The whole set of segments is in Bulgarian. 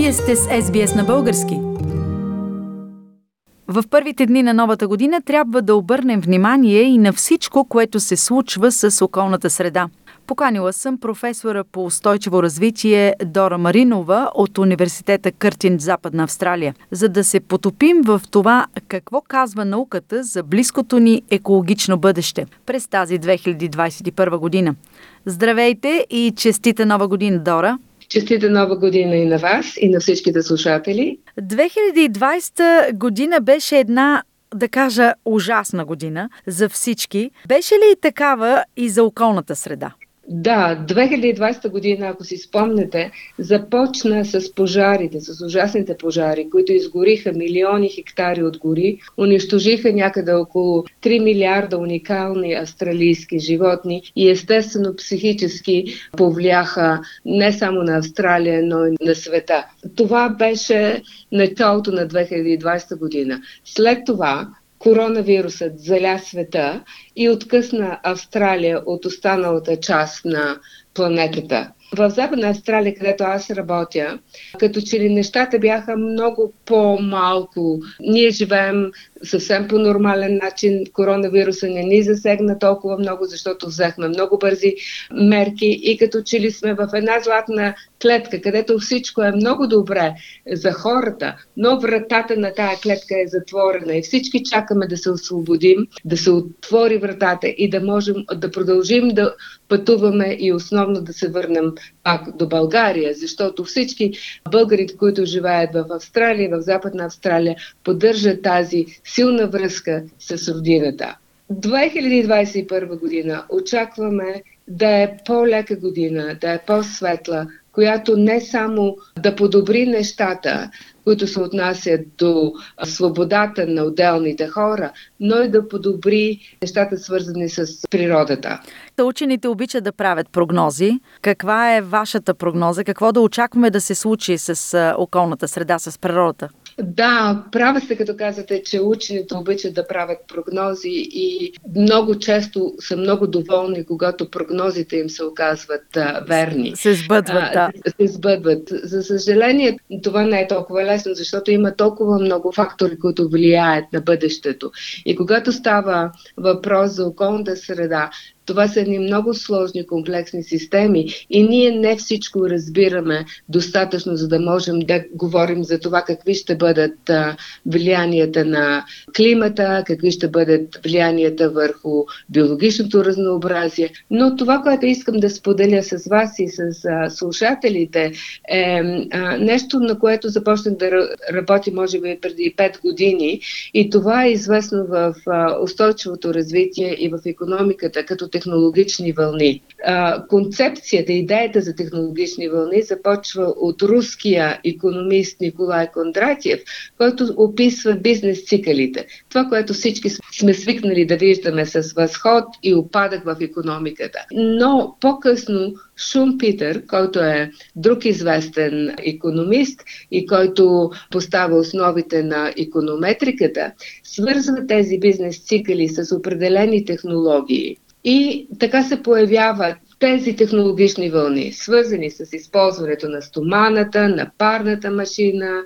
Вие сте с SBS на български. В първите дни на новата година трябва да обърнем внимание и на всичко, което се случва с околната среда. Поканила съм професора по устойчиво развитие Дора Маринова от Университета Къртин, Западна Австралия, за да се потопим в това какво казва науката за близкото ни екологично бъдеще през тази 2021 година. Здравейте и честита нова година, Дора! Честита нова година и на вас, и на всичките слушатели. 2020 година беше една да кажа, ужасна година за всички. Беше ли такава и за околната среда? Да, 2020 година, ако си спомнете, започна с пожарите, с ужасните пожари, които изгориха милиони хектари от гори, унищожиха някъде около 3 милиарда уникални австралийски животни и естествено психически повляха не само на Австралия, но и на света. Това беше началото на 2020 година. След това коронавирусът заля света и откъсна Австралия от останалата част на планетата. В Западна Австралия, където аз работя, като че ли нещата бяха много по-малко. Ние живеем съвсем по нормален начин. Коронавируса не ни засегна толкова много, защото взехме много бързи мерки и като че ли сме в една златна клетка, където всичко е много добре за хората, но вратата на тая клетка е затворена и всички чакаме да се освободим, да се отвори вратата и да можем да продължим да пътуваме и основно да се върнем пак до България, защото всички българите, които живеят в Австралия, в Западна Австралия, поддържат тази силна връзка с родината. 2021 година очакваме да е по-лека година, да е по-светла, която не само да подобри нещата, които се отнасят до свободата на отделните хора, но и да подобри нещата, свързани с природата. Учените обичат да правят прогнози. Каква е вашата прогноза? Какво да очакваме да се случи с околната среда, с природата? Да, права сте като казвате, че учените обичат да правят прогнози и много често са много доволни, когато прогнозите им се оказват а, верни. Се сбъдват, да. Се сбъдват. За съжаление, това не е толкова лесно, защото има толкова много фактори, които влияят на бъдещето. И когато става въпрос за околната среда, това са едни много сложни, комплексни системи и ние не всичко разбираме достатъчно, за да можем да говорим за това какви ще бъдат влиянията на климата, какви ще бъдат влиянията върху биологичното разнообразие. Но това, което искам да споделя с вас и с слушателите е нещо, на което започнах да работя, може би, преди 5 години и това е известно в устойчивото развитие и в економиката, като технологични вълни. Концепцията, идеята за технологични вълни започва от руския економист Николай Кондратьев, който описва бизнес цикълите. Това, което всички сме свикнали да виждаме с възход и опадък в економиката. Но по-късно Шум Питър, който е друг известен економист и който поставя основите на економетриката, свързва тези бизнес цикли с определени технологии. И така се появяват тези технологични вълни, свързани с използването на стоманата, на парната машина,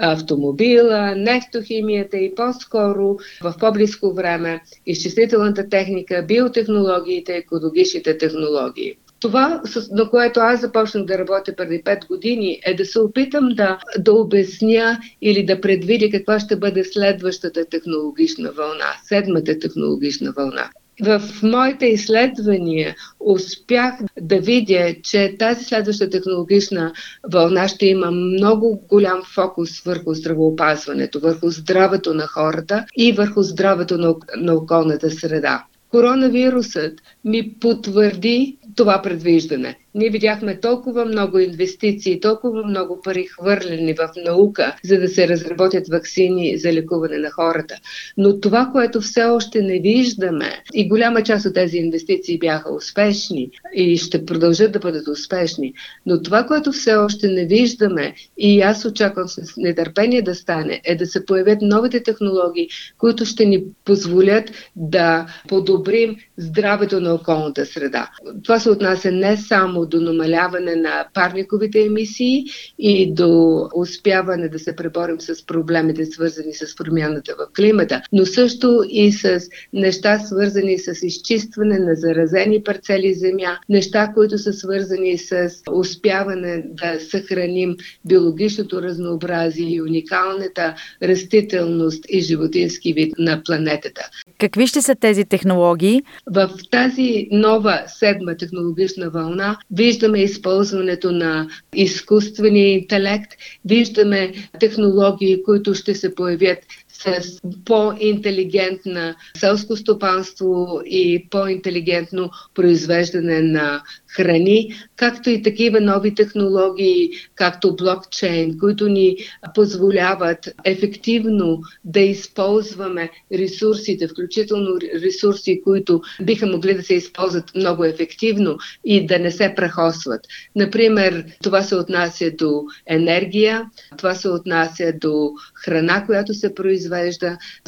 автомобила, нефтохимията и по-скоро в по-близко време изчислителната техника, биотехнологиите, екологичните технологии. Това, на което аз започнах да работя преди 5 години, е да се опитам да, да обясня или да предвидя каква ще бъде следващата технологична вълна, седмата технологична вълна. В моите изследвания успях да видя, че тази следваща технологична вълна ще има много голям фокус върху здравеопазването, върху здравето на хората и върху здравето на, на околната среда. Коронавирусът ми потвърди това предвиждане. Ние видяхме толкова много инвестиции, толкова много пари хвърлени в наука, за да се разработят вакцини за лекуване на хората. Но това, което все още не виждаме, и голяма част от тези инвестиции бяха успешни и ще продължат да бъдат успешни, но това, което все още не виждаме, и аз очаквам с нетърпение да стане, е да се появят новите технологии, които ще ни позволят да подобрим здравето на околната среда. Това се отнася не само до намаляване на парниковите емисии и до успяване да се преборим с проблемите, свързани с промяната в климата, но също и с неща, свързани с изчистване на заразени парцели земя, неща, които са свързани с успяване да съхраним биологичното разнообразие и уникалната растителност и животински вид на планетата. Какви ще са тези технологии? В тази нова седма технологична вълна виждаме използването на изкуствения интелект, виждаме технологии, които ще се появят с по-интелигентна селско стопанство и по-интелигентно произвеждане на храни, както и такива нови технологии, както блокчейн, които ни позволяват ефективно да използваме ресурсите, включително ресурси, които биха могли да се използват много ефективно и да не се прахосват. Например, това се отнася до енергия, това се отнася до храна, която се произвежда,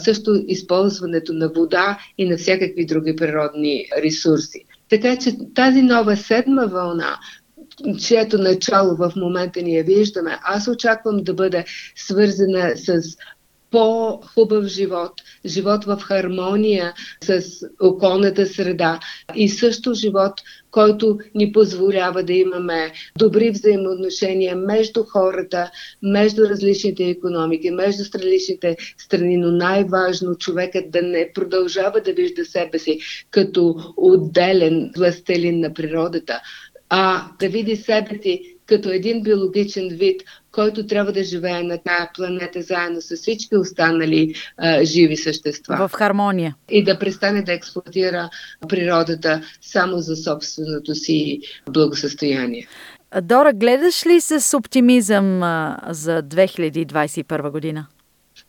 също използването на вода и на всякакви други природни ресурси. Така че тази нова седма вълна, чието начало в момента ние виждаме, аз очаквам да бъде свързана с по-хубав живот, живот в хармония с околната среда и също живот, който ни позволява да имаме добри взаимоотношения между хората, между различните економики, между различните страни, но най-важно човекът да не продължава да вижда себе си като отделен властелин на природата, а да види себе си като един биологичен вид, който трябва да живее на тая планета заедно с всички останали а, живи същества. В хармония. И да престане да експлуатира природата само за собственото си благосъстояние. Дора, гледаш ли с оптимизъм а, за 2021 година?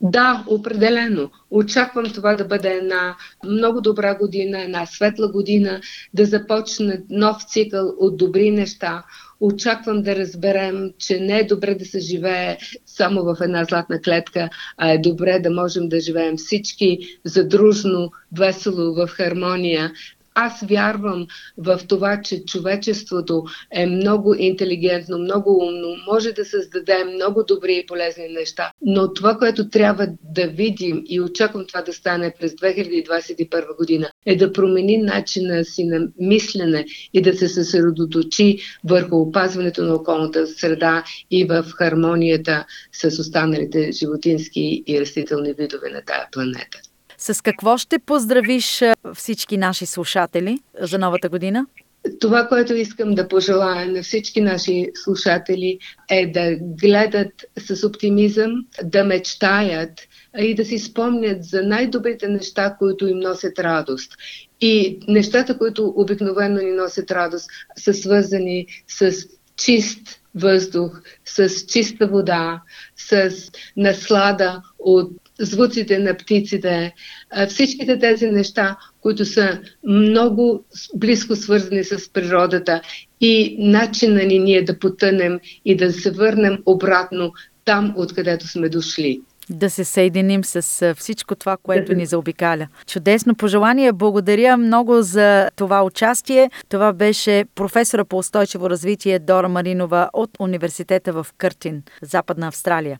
Да, определено. Очаквам това да бъде една много добра година, една светла година, да започне нов цикъл от добри неща. Очаквам да разберем, че не е добре да се живее само в една златна клетка, а е добре да можем да живеем всички задружно, весело, в хармония, аз вярвам в това, че човечеството е много интелигентно, много умно, може да създаде много добри и полезни неща. Но това, което трябва да видим и очаквам това да стане през 2021 година, е да промени начина си на мислене и да се съсредоточи върху опазването на околната среда и в хармонията с останалите животински и растителни видове на тая планета. С какво ще поздравиш всички наши слушатели за новата година? Това, което искам да пожелая на всички наши слушатели е да гледат с оптимизъм, да мечтаят и да си спомнят за най-добрите неща, които им носят радост. И нещата, които обикновено ни носят радост, са свързани с чист въздух, с чиста вода, с наслада от звуците на птиците, всичките тези неща, които са много близко свързани с природата и начина ни ние да потънем и да се върнем обратно там, откъдето сме дошли да се съединим с всичко това, което ни заобикаля. Чудесно пожелание. Благодаря много за това участие. Това беше професора по устойчиво развитие Дора Маринова от университета в Къртин, Западна Австралия.